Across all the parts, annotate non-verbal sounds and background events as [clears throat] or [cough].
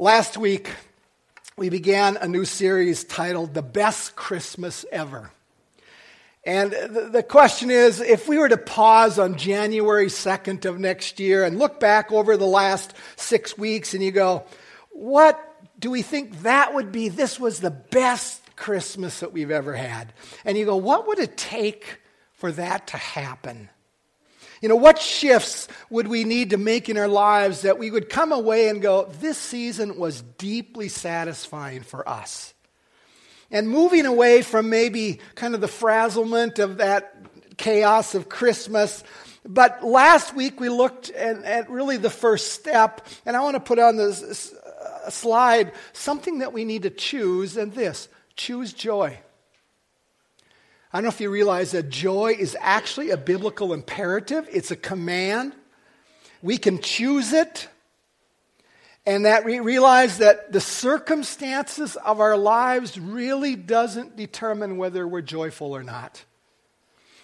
Last week, we began a new series titled The Best Christmas Ever. And the question is if we were to pause on January 2nd of next year and look back over the last six weeks and you go, what do we think that would be? This was the best Christmas that we've ever had. And you go, what would it take for that to happen? You know, what shifts would we need to make in our lives that we would come away and go, this season was deeply satisfying for us? And moving away from maybe kind of the frazzlement of that chaos of Christmas. But last week we looked at, at really the first step, and I want to put on this uh, slide something that we need to choose, and this choose joy. I don't know if you realize that joy is actually a biblical imperative, it's a command. We can choose it. And that we realize that the circumstances of our lives really doesn't determine whether we're joyful or not.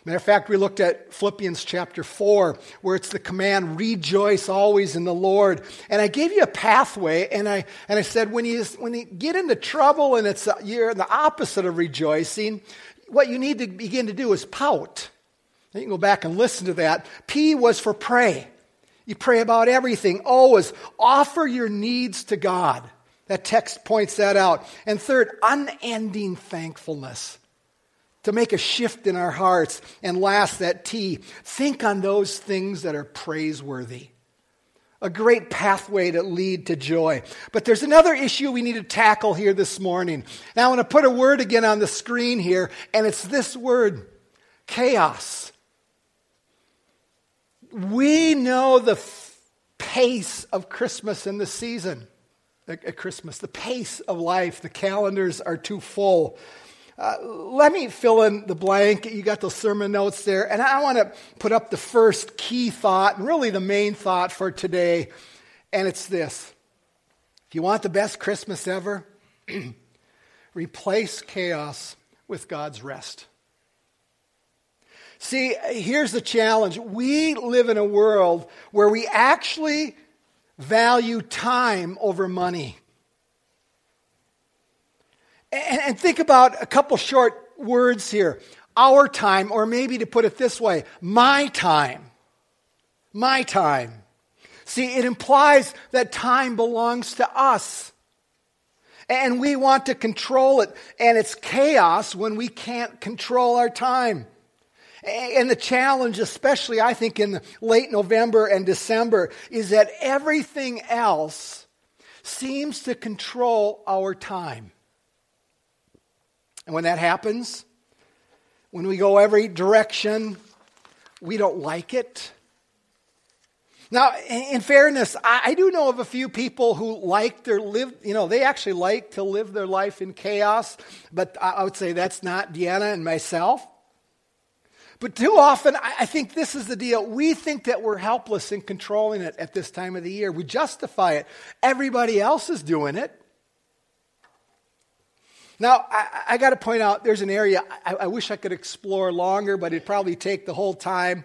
Matter of fact, we looked at Philippians chapter 4, where it's the command, rejoice always in the Lord. And I gave you a pathway, and I, and I said, when you, when you get into trouble and it's, you're the opposite of rejoicing, what you need to begin to do is pout. You can go back and listen to that. P was for pray. You pray about everything. O is offer your needs to God. That text points that out. And third, unending thankfulness to make a shift in our hearts. And last, that T, think on those things that are praiseworthy a great pathway to lead to joy. But there's another issue we need to tackle here this morning. Now, I want to put a word again on the screen here, and it's this word chaos. We know the f- pace of Christmas in the season, at Christmas, the pace of life. The calendars are too full. Uh, let me fill in the blank. You got those sermon notes there. And I want to put up the first key thought, and really the main thought for today. And it's this If you want the best Christmas ever, [clears throat] replace chaos with God's rest. See, here's the challenge. We live in a world where we actually value time over money. And, and think about a couple short words here our time, or maybe to put it this way, my time. My time. See, it implies that time belongs to us. And we want to control it. And it's chaos when we can't control our time. And the challenge, especially I think in late November and December, is that everything else seems to control our time. And when that happens, when we go every direction, we don't like it. Now, in fairness, I do know of a few people who like their live, you know, they actually like to live their life in chaos, but I would say that's not Deanna and myself. But too often, I think this is the deal. We think that we're helpless in controlling it at this time of the year. We justify it. Everybody else is doing it. Now, I, I got to point out there's an area I, I wish I could explore longer, but it'd probably take the whole time.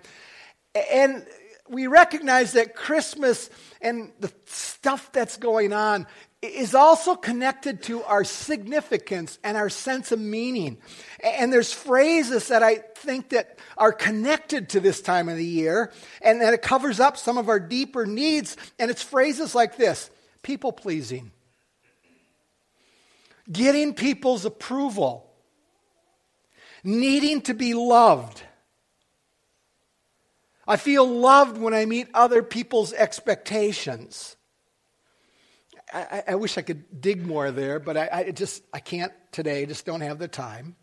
And we recognize that Christmas and the stuff that's going on is also connected to our significance and our sense of meaning. And there's phrases that I think that are connected to this time of the year and that it covers up some of our deeper needs. And it's phrases like this people pleasing getting people's approval, needing to be loved. I feel loved when I meet other people's expectations. I, I wish I could dig more there, but I, I just I can't today. Just don't have the time.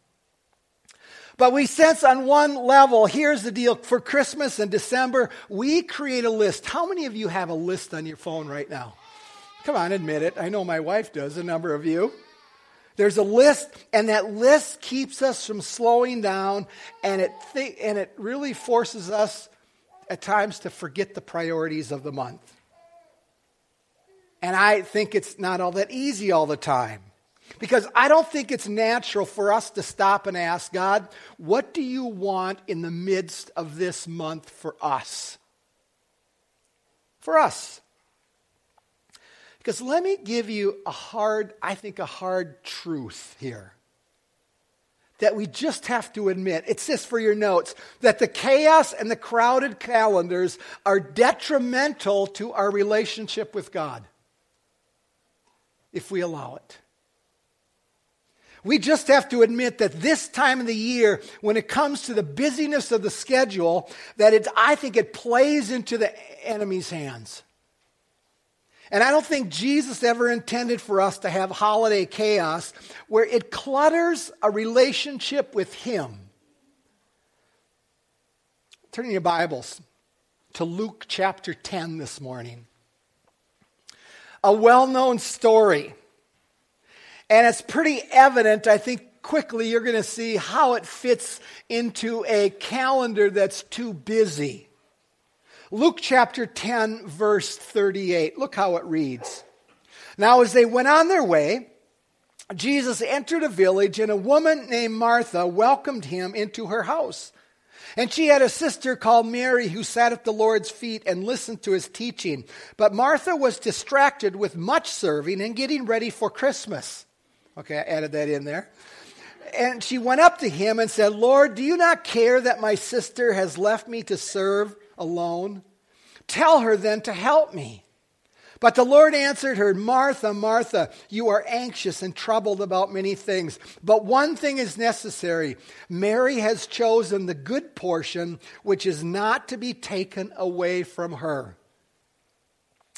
But we sense on one level, here's the deal. For Christmas and December, we create a list. How many of you have a list on your phone right now? Come on, admit it. I know my wife does, a number of you. There's a list, and that list keeps us from slowing down, and it, th- and it really forces us at times to forget the priorities of the month. And I think it's not all that easy all the time. Because I don't think it's natural for us to stop and ask God, what do you want in the midst of this month for us? For us. Because let me give you a hard, I think, a hard truth here that we just have to admit. It's this for your notes that the chaos and the crowded calendars are detrimental to our relationship with God if we allow it. We just have to admit that this time of the year, when it comes to the busyness of the schedule, that it, I think it plays into the enemy's hands. And I don't think Jesus ever intended for us to have holiday chaos where it clutters a relationship with Him. Turning your Bibles to Luke chapter 10 this morning. A well known story. And it's pretty evident, I think, quickly you're going to see how it fits into a calendar that's too busy. Luke chapter 10, verse 38. Look how it reads. Now, as they went on their way, Jesus entered a village, and a woman named Martha welcomed him into her house. And she had a sister called Mary who sat at the Lord's feet and listened to his teaching. But Martha was distracted with much serving and getting ready for Christmas. Okay, I added that in there. And she went up to him and said, Lord, do you not care that my sister has left me to serve alone? Tell her then to help me. But the Lord answered her, Martha, Martha, you are anxious and troubled about many things. But one thing is necessary. Mary has chosen the good portion, which is not to be taken away from her.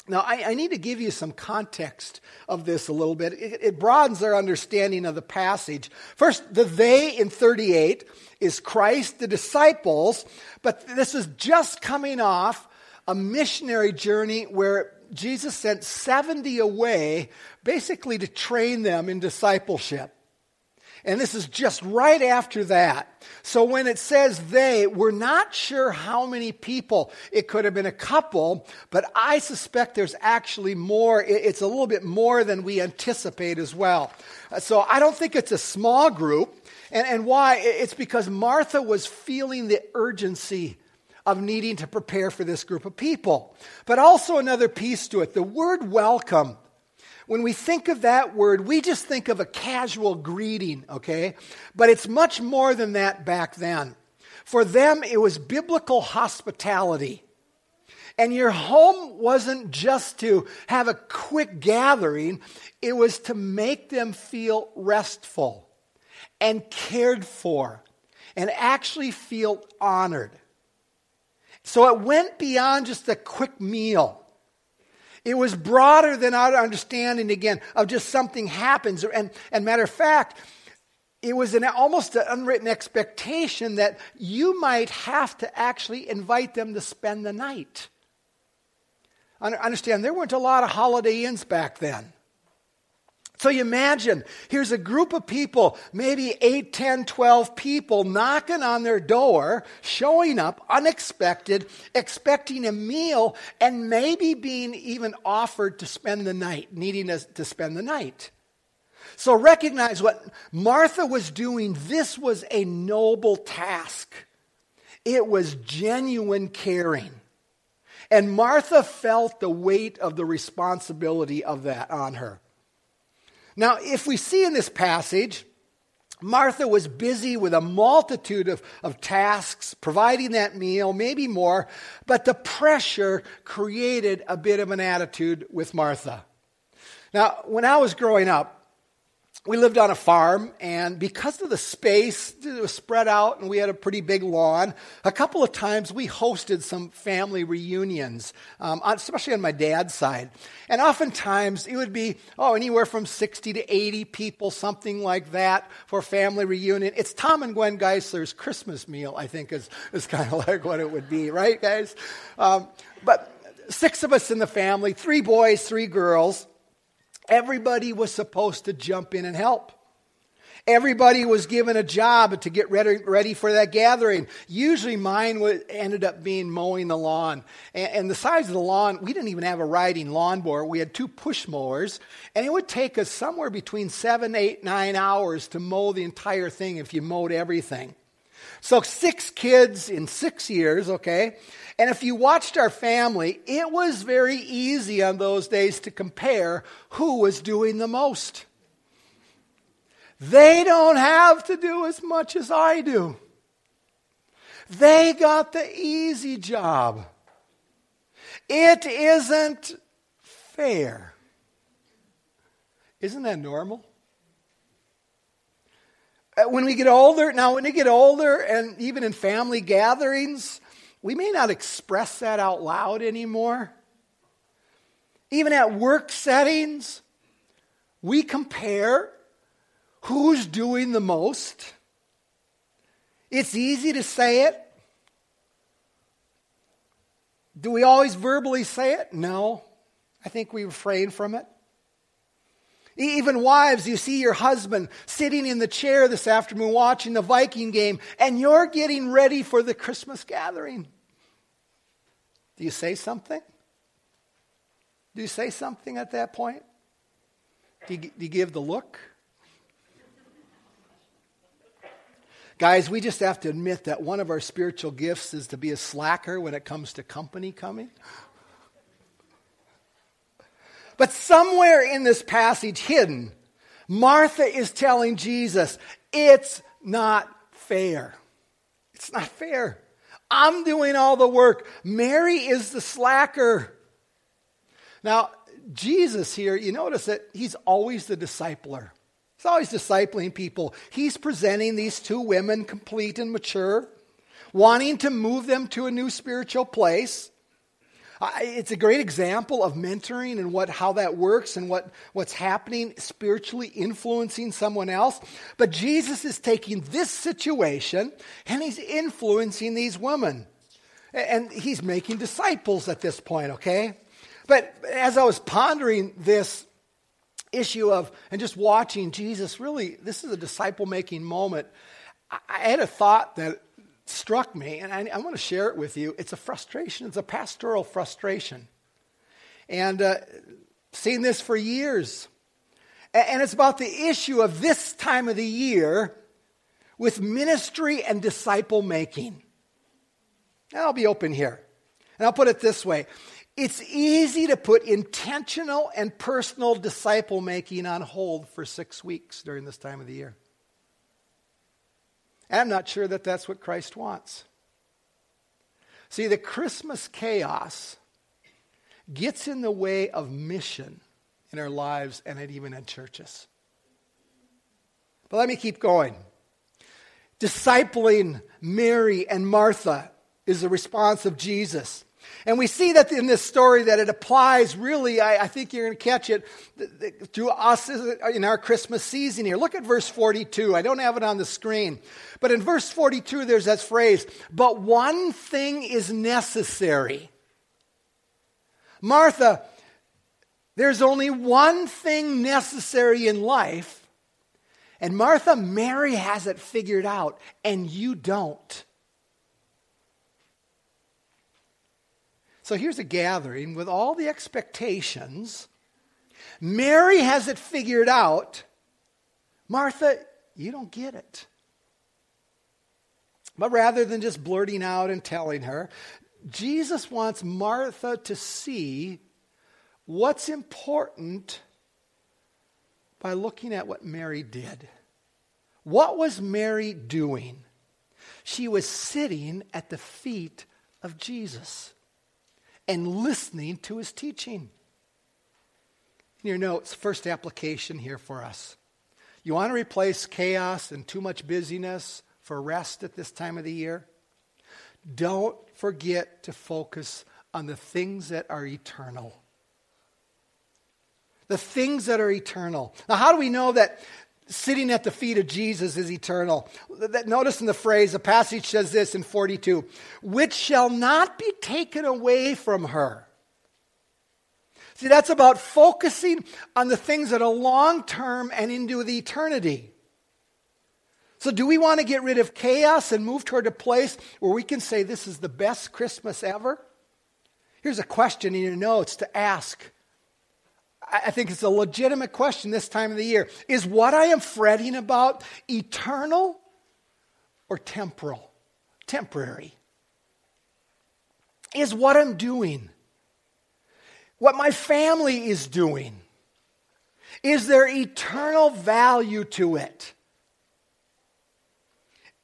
Now, I, I need to give you some context of this a little bit. It, it broadens our understanding of the passage. First, the they in 38 is Christ, the disciples, but this is just coming off a missionary journey where Jesus sent 70 away basically to train them in discipleship. And this is just right after that. So when it says they, we're not sure how many people. It could have been a couple, but I suspect there's actually more. It's a little bit more than we anticipate as well. Uh, so I don't think it's a small group. And, and why? It's because Martha was feeling the urgency of needing to prepare for this group of people. But also another piece to it the word welcome. When we think of that word, we just think of a casual greeting, okay? But it's much more than that back then. For them, it was biblical hospitality. And your home wasn't just to have a quick gathering, it was to make them feel restful and cared for and actually feel honored. So it went beyond just a quick meal. It was broader than our understanding, again, of just something happens. And, and matter of fact, it was an almost an unwritten expectation that you might have to actually invite them to spend the night. Understand, there weren't a lot of holiday inns back then. So you imagine, here's a group of people, maybe 8, 10, 12 people knocking on their door, showing up unexpected, expecting a meal, and maybe being even offered to spend the night, needing to spend the night. So recognize what Martha was doing. This was a noble task. It was genuine caring. And Martha felt the weight of the responsibility of that on her. Now, if we see in this passage, Martha was busy with a multitude of, of tasks, providing that meal, maybe more, but the pressure created a bit of an attitude with Martha. Now, when I was growing up, we lived on a farm, and because of the space, it was spread out, and we had a pretty big lawn. A couple of times we hosted some family reunions, um, especially on my dad's side. And oftentimes it would be, oh, anywhere from 60 to 80 people, something like that, for family reunion. It's Tom and Gwen Geisler's Christmas meal, I think, is, is [laughs] kind of like what it would be, right, guys? Um, but six of us in the family, three boys, three girls. Everybody was supposed to jump in and help. Everybody was given a job to get ready, ready for that gathering. Usually mine would, ended up being mowing the lawn. And, and, the size of the lawn, we didn't even have a riding lawnmower. We had two push mowers. And it would take us somewhere between seven, eight, nine hours to mow the entire thing if you mowed everything. So, six kids in six years, okay? And if you watched our family, it was very easy on those days to compare who was doing the most. They don't have to do as much as I do. They got the easy job. It isn't fair. Isn't that normal? Uh, when we get older, now when we get older, and even in family gatherings, we may not express that out loud anymore. Even at work settings, we compare who's doing the most. It's easy to say it. Do we always verbally say it? No. I think we refrain from it. Even wives, you see your husband sitting in the chair this afternoon watching the Viking game, and you're getting ready for the Christmas gathering. Do you say something? Do you say something at that point? Do you, do you give the look? Guys, we just have to admit that one of our spiritual gifts is to be a slacker when it comes to company coming. But somewhere in this passage, hidden, Martha is telling Jesus, it's not fair. It's not fair. I'm doing all the work. Mary is the slacker. Now, Jesus here, you notice that he's always the discipler. He's always discipling people. He's presenting these two women complete and mature, wanting to move them to a new spiritual place. It's a great example of mentoring and what, how that works and what, what's happening spiritually influencing someone else. But Jesus is taking this situation and he's influencing these women. And he's making disciples at this point, okay? But as I was pondering this issue of, and just watching Jesus, really, this is a disciple making moment. I had a thought that struck me, and I, I want to share it with you. It's a frustration, it's a pastoral frustration. And uh, seen this for years. And it's about the issue of this time of the year with ministry and disciple making. And I'll be open here. And I'll put it this way it's easy to put intentional and personal disciple making on hold for six weeks during this time of the year. And I'm not sure that that's what Christ wants. See, the Christmas chaos gets in the way of mission in our lives and even in churches. But let me keep going. Discipling Mary and Martha is the response of Jesus. And we see that in this story that it applies really, I, I think you're going to catch it, to us uh, in our Christmas season here. Look at verse 42. I don't have it on the screen. But in verse 42, there's that phrase, but one thing is necessary. Martha, there's only one thing necessary in life. And Martha, Mary has it figured out, and you don't. So here's a gathering with all the expectations. Mary has it figured out. Martha, you don't get it. But rather than just blurting out and telling her, Jesus wants Martha to see what's important by looking at what Mary did. What was Mary doing? She was sitting at the feet of Jesus and listening to his teaching. In your notes, first application here for us. You want to replace chaos and too much busyness for rest at this time of the year? Don't forget to focus on the things that are eternal. The things that are eternal. Now, how do we know that sitting at the feet of Jesus is eternal. Notice in the phrase, the passage says this in 42 which shall not be taken away from her. See, that's about focusing on the things that are long term and into the eternity. So, do we want to get rid of chaos and move toward a place where we can say this is the best Christmas ever? Here's a question in your notes to ask I think it's a legitimate question this time of the year. Is what I am fretting about eternal or temporal, temporary? Is what I'm doing, what my family is doing, is there eternal value to it?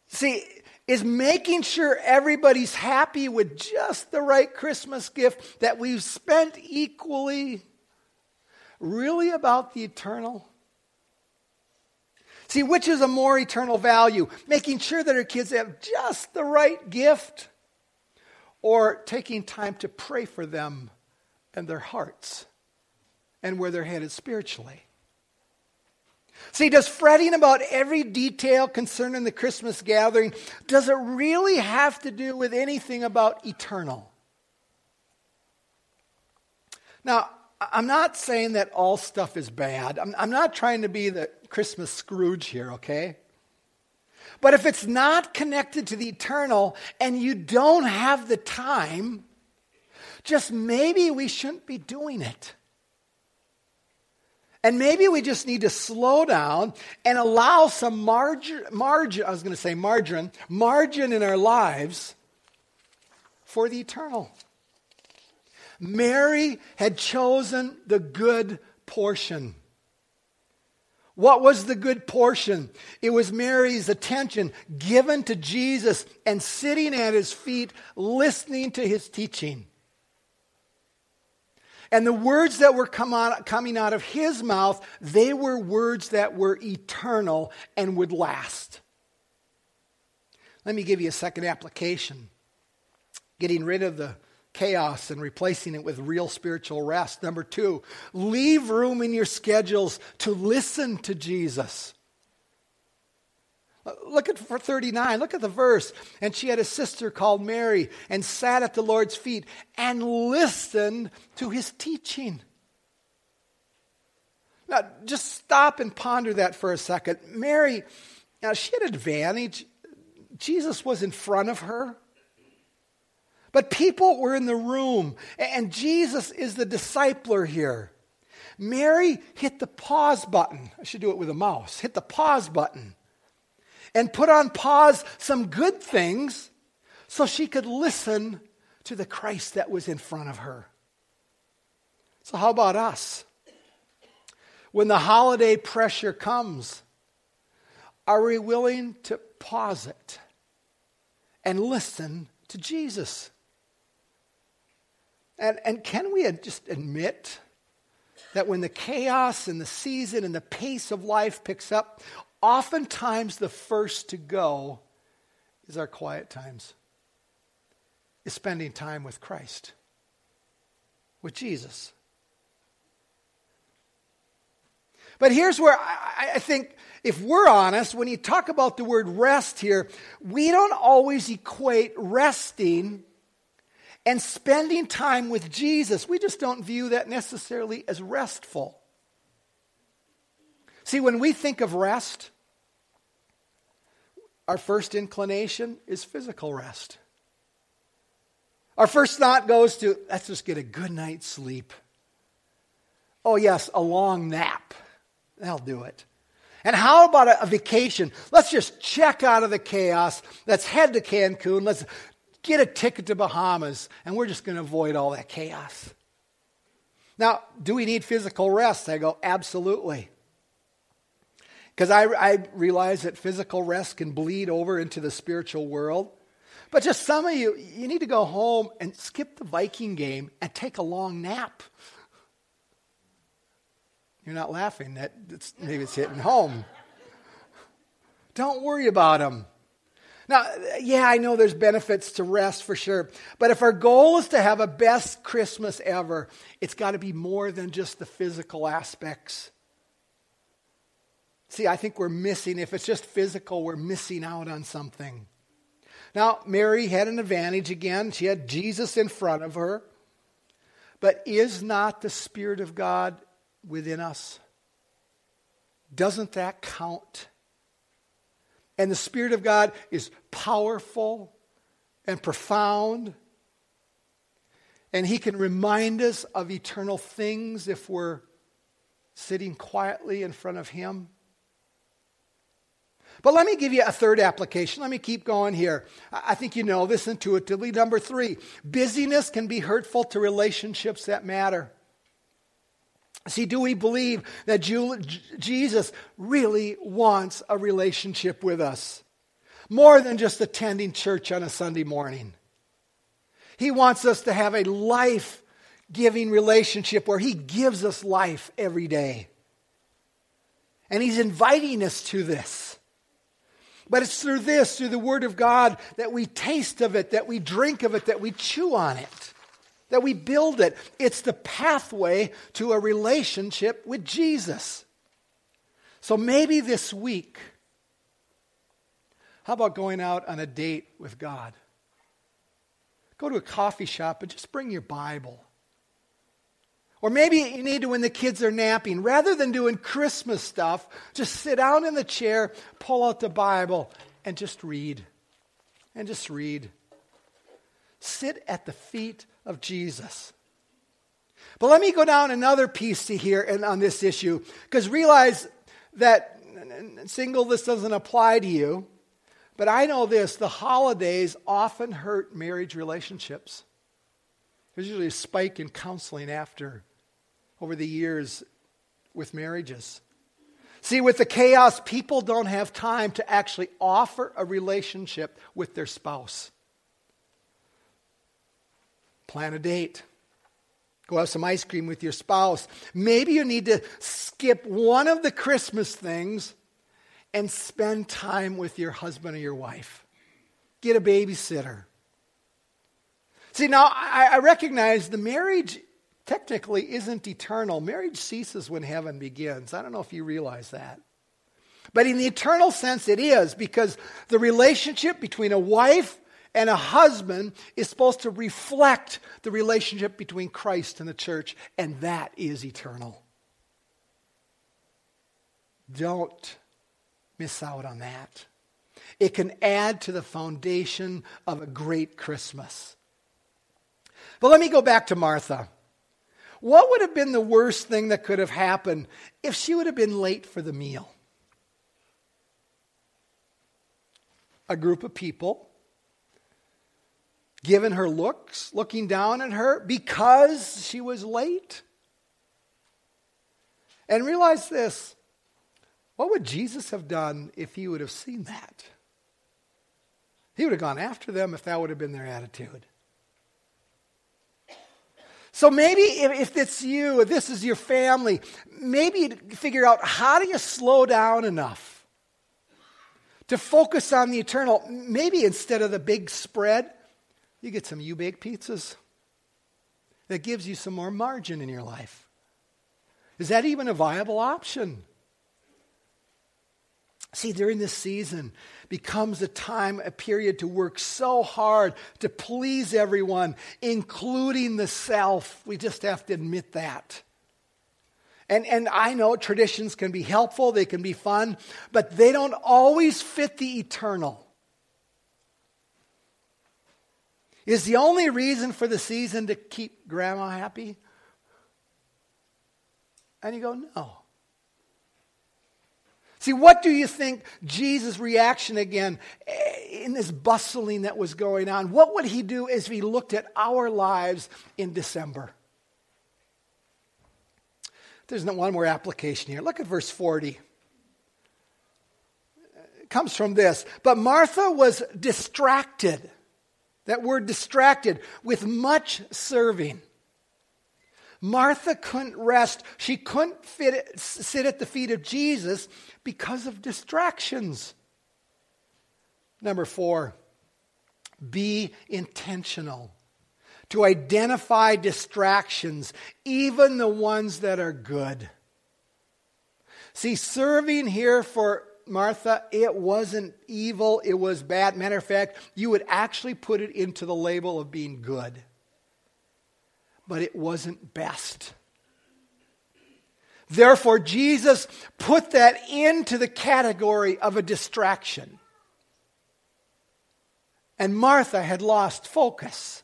See, is making sure everybody's happy with just the right Christmas gift that we've spent equally really about the eternal? See, which is a more eternal value? Making sure that our kids have just the right gift or taking time to pray for them and their hearts and where they're headed spiritually? See, does fretting about every detail concerning the Christmas gathering, does it really have to do with anything about eternal? Now, I'm not saying that all stuff is bad. I'm, I'm not trying to be the Christmas Scrooge here, okay? But if it's not connected to the eternal and you don't have the time, just maybe we shouldn't be doing it. And maybe we just need to slow down and allow some margin, margin I was going to say margin, margin in our lives for the eternal. Mary had chosen the good portion. What was the good portion? It was Mary's attention given to Jesus and sitting at his feet, listening to his teaching. And the words that were out, coming out of his mouth, they were words that were eternal and would last. Let me give you a second application. Getting rid of the chaos and replacing it with real spiritual rest. Number two, leave room in your schedules to listen to Jesus. Uh, look at for 39. Look at the verse. And she had a sister called Mary and sat at the Lord's feet and listened to his teaching. Now, just stop and ponder that for a second. Mary, now she had advantage. Jesus was in front of her. But people were in the room, and Jesus is the discipler here. Mary hit the pause button. I should do it with a mouse. Hit the pause button and put on pause some good things so she could listen to the Christ that was in front of her. So, how about us? When the holiday pressure comes, are we willing to pause it and listen to Jesus? And, and can we just admit that when the chaos and the season and the pace of life picks up, oftentimes the first to go is our quiet times, is spending time with Christ, with Jesus. But here's where I, I, think, if we're honest, when you talk about the word rest here, we don't always equate resting and spending time with Jesus. We just don't view that necessarily as restful. See, when we think of rest, our first inclination is physical rest. Our first thought goes to, let's just get a good night's sleep. Oh, yes, a long nap. That'll do it. And how about a, vacation? Let's just check out of the chaos. Let's head to Cancun. Let's get a ticket to Bahamas. And we're just going to avoid all that chaos. Now, do we need physical rest? I go, absolutely. Because I, I realize that physical rest can bleed over into the spiritual world. But just some of you, you need to go home and skip the Viking game and take a long nap. You're not laughing. That maybe it's hitting home. Don't worry about them. Now, yeah, I know there's benefits to rest for sure. But if our goal is to have a best Christmas ever, it's got to be more than just the physical aspects. See, I think we're missing, if it's just physical, we're missing out on something. Now, Mary had an advantage again. She had Jesus in front of her. But is not the Spirit of God within us? Doesn't that count? And the Spirit of God is powerful and profound. And He can remind us of eternal things if we're sitting quietly in front of Him. But let me give you a third application. Let me keep going here. I think you know this intuitively. Number three, busyness can be hurtful to relationships that matter. See, do we believe that Jesus really wants a relationship with us? More than just attending church on a Sunday morning. He wants us to have a life giving relationship where He gives us life every day. And He's inviting us to this. But it's through this, through the Word of God, that we taste of it, that we drink of it, that we chew on it, that we build it. It's the pathway to a relationship with Jesus. So maybe this week, how about going out on a date with God? Go to a coffee shop and just bring your Bible. Or maybe you need to when the kids are napping, rather than doing Christmas stuff, just sit down in the chair, pull out the Bible, and just read. And just read. Sit at the feet of Jesus. But let me go down another piece to here and on this issue, because realize that single, this doesn't apply to you. But I know this the holidays often hurt marriage relationships. There's usually a spike in counseling after, over the years, with marriages. See, with the chaos, people don't have time to actually offer a relationship with their spouse. Plan a date. Go have some ice cream with your spouse. Maybe you need to skip one of the Christmas things and spend time with your husband or your wife. Get a babysitter. See, now I, I recognize the marriage technically isn't eternal. Marriage ceases when heaven begins. I don't know if you realize that. But in the eternal sense, it is because the relationship between a wife and a husband is supposed to reflect the relationship between Christ and the church, and that is eternal. Don't miss out on that. It can add to the foundation of a great Christmas. But let me go back to Martha. What would have been the worst thing that could have happened if she would have been late for the meal? A group of people giving her looks, looking down at her because she was late. And realize this what would Jesus have done if he would have seen that? He would have gone after them if that would have been their attitude. So maybe if, if it's you, if this is your family, maybe figure out how do you slow down enough to focus on the eternal. Maybe instead of the big spread, you get some you bake pizzas. That gives you some more margin in your life. Is that even a viable option? See, during this season becomes a time, a period to work so hard to please everyone, including the self. We just have to admit that. And, and I know traditions can be helpful, they can be fun, but they don't always fit the eternal. Is the only reason for the season to keep grandma happy? And you go, no. See, what do you think Jesus' reaction again eh, in this bustling that was going on? What would he do as he looked at our lives in December? There's one more application here. Look at verse 40. It comes from this. But Martha was distracted. That word distracted with much serving. Martha couldn't rest. She couldn't fit, sit at the feet of Jesus because of distractions. Number four, be intentional. To identify distractions, even the ones that are good. See, serving here for Martha, it wasn't evil, it was bad. Matter of fact, you would actually put it into the label of being good but it wasn't best. Therefore, Jesus put that into the category of a distraction. And Martha had lost focus.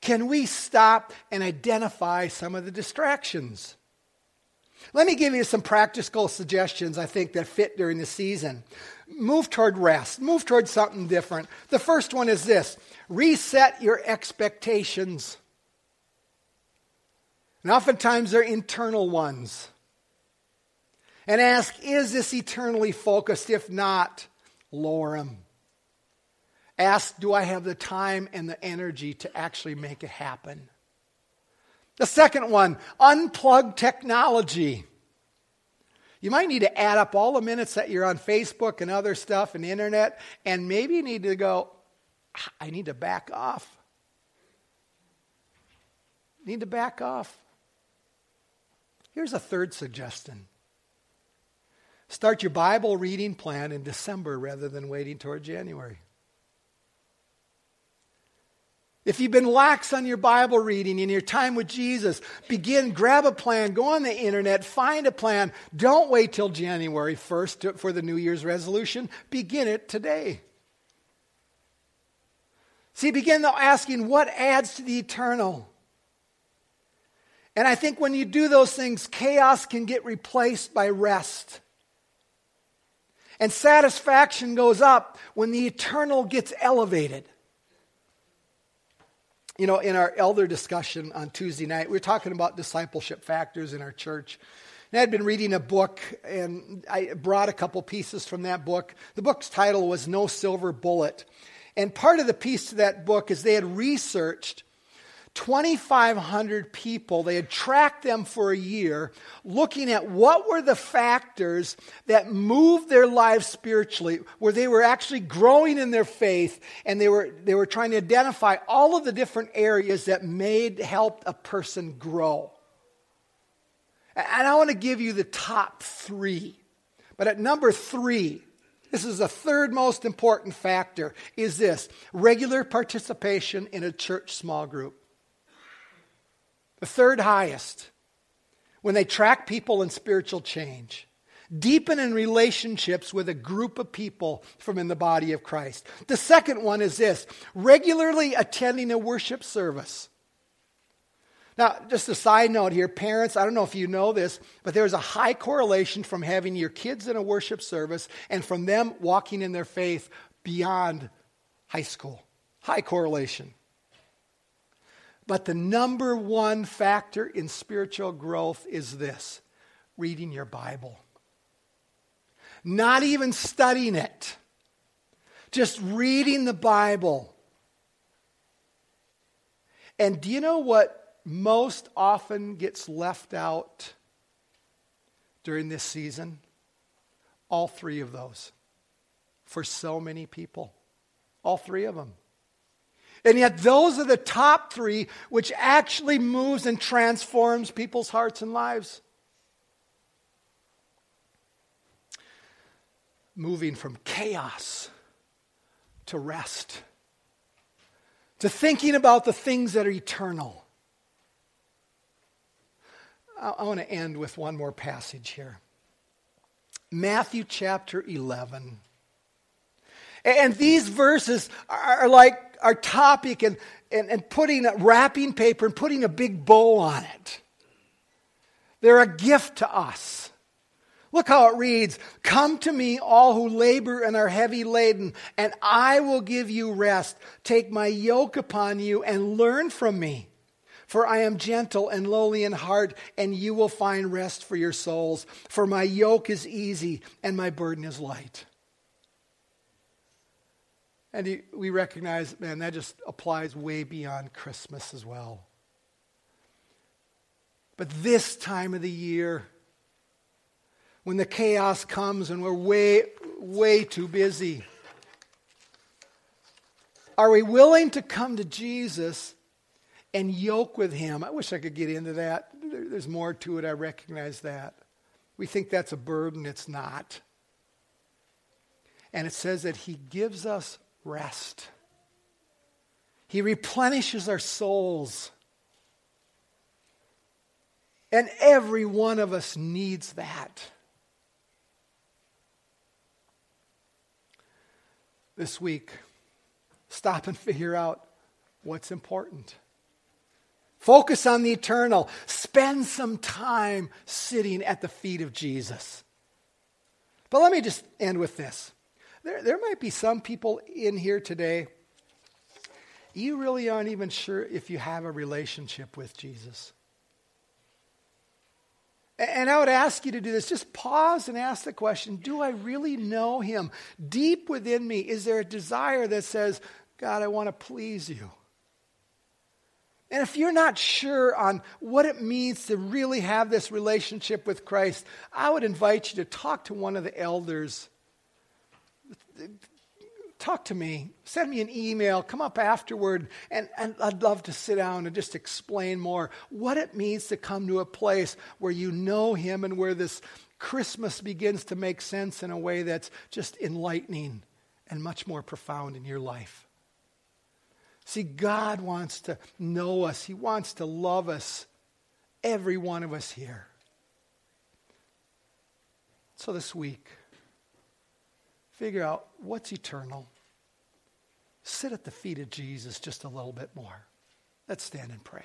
Can we stop and identify some of the distractions? Let me give you some practical suggestions I think that fit during the season. Move toward rest, move toward something different. The first one is this reset your expectations. And oftentimes they're internal ones. And ask, is this eternally focused? If not, lower them. Ask, do I have the time and the energy to actually make it happen? The second one, unplug technology. You might need to add up all the minutes that you're on Facebook and other stuff and internet, and maybe you need to go, I need to back off. Need to back off. Here's a third suggestion start your Bible reading plan in December rather than waiting toward January. If you've been lax on your Bible reading in your time with Jesus, begin, grab a plan, go on the internet, find a plan. Don't wait till January 1st to, for the New Year's resolution. Begin it today. See, begin though asking what adds to the eternal. And I think when you do those things, chaos can get replaced by rest. And satisfaction goes up when the eternal gets elevated. You know, in our elder discussion on Tuesday night, we were talking about discipleship factors in our church. And I had been reading a book, and I brought a couple pieces from that book. The book's title was No Silver Bullet. And part of the piece to that book is they had researched 2,500 people. They had tracked them for a year, looking at what were the factors that moved their lives spiritually, where they were actually growing in their faith, and they were, they were trying to identify all of the different areas that made, helped a person grow. And I want to give you the top three. But at number three, this is the third most important factor, is this regular participation in a church small group. The third highest, when they track people in spiritual change. Deepen in relationships with a group of people from in the body of Christ. The second one is this regularly attending a worship service. Now, just a side note here, parents, I don't know if you know this, but there's a high correlation from having your kids in a worship service and from them walking in their faith beyond high school. High correlation. But the number one factor in spiritual growth is this reading your Bible. Not even studying it, just reading the Bible. And do you know what most often gets left out during this season? All three of those for so many people. All three of them. And yet, those are the top three which actually moves and transforms people's hearts and lives. Moving from chaos to rest, to thinking about the things that are eternal. I, want to end with one more passage here Matthew chapter 11. And these verses are like our topic and, and, and putting a wrapping paper and putting a big bow on it. They're a gift to us. Look how it reads Come to me, all who labor and are heavy laden, and I will give you rest. Take my yoke upon you and learn from me. For I am gentle and lowly in heart, and you will find rest for your souls. For my yoke is easy and my burden is light. And we recognize, man, that just applies way beyond Christmas as well. But this time of the year, when the chaos comes and we're way, way too busy, are we willing to come to Jesus and yoke with him? I wish I could get into that. There's more to it. I recognize that. We think that's a burden. It's not. And it says that he gives us rest. He replenishes our souls. And every one of us needs that. This week, stop and [laughs] figure out what's important. Focus on the eternal. Spend some time sitting at the feet of Jesus. But let me just end with this. There, there might be some people in here today, you really aren't even sure if you have a relationship with Jesus. And I would ask you to do this. Just pause and ask the question Do I really know him? Deep within me, is there a desire that says, God, I want to please you? And if you're not sure on what it means to really have this relationship with Christ, I would invite you to talk to one of the elders. Talk to me. Send me an email. Come up afterward. And, and I'd love to sit down and just explain more what it means to come to a place where you know Him and where this Christmas begins to make sense in a way that's just enlightening and much more profound in your life. See, God wants to know us, He wants to love us, every one of us here. So this week, figure out what's eternal. Sit at the feet of Jesus just a little bit more. Let's stand and pray.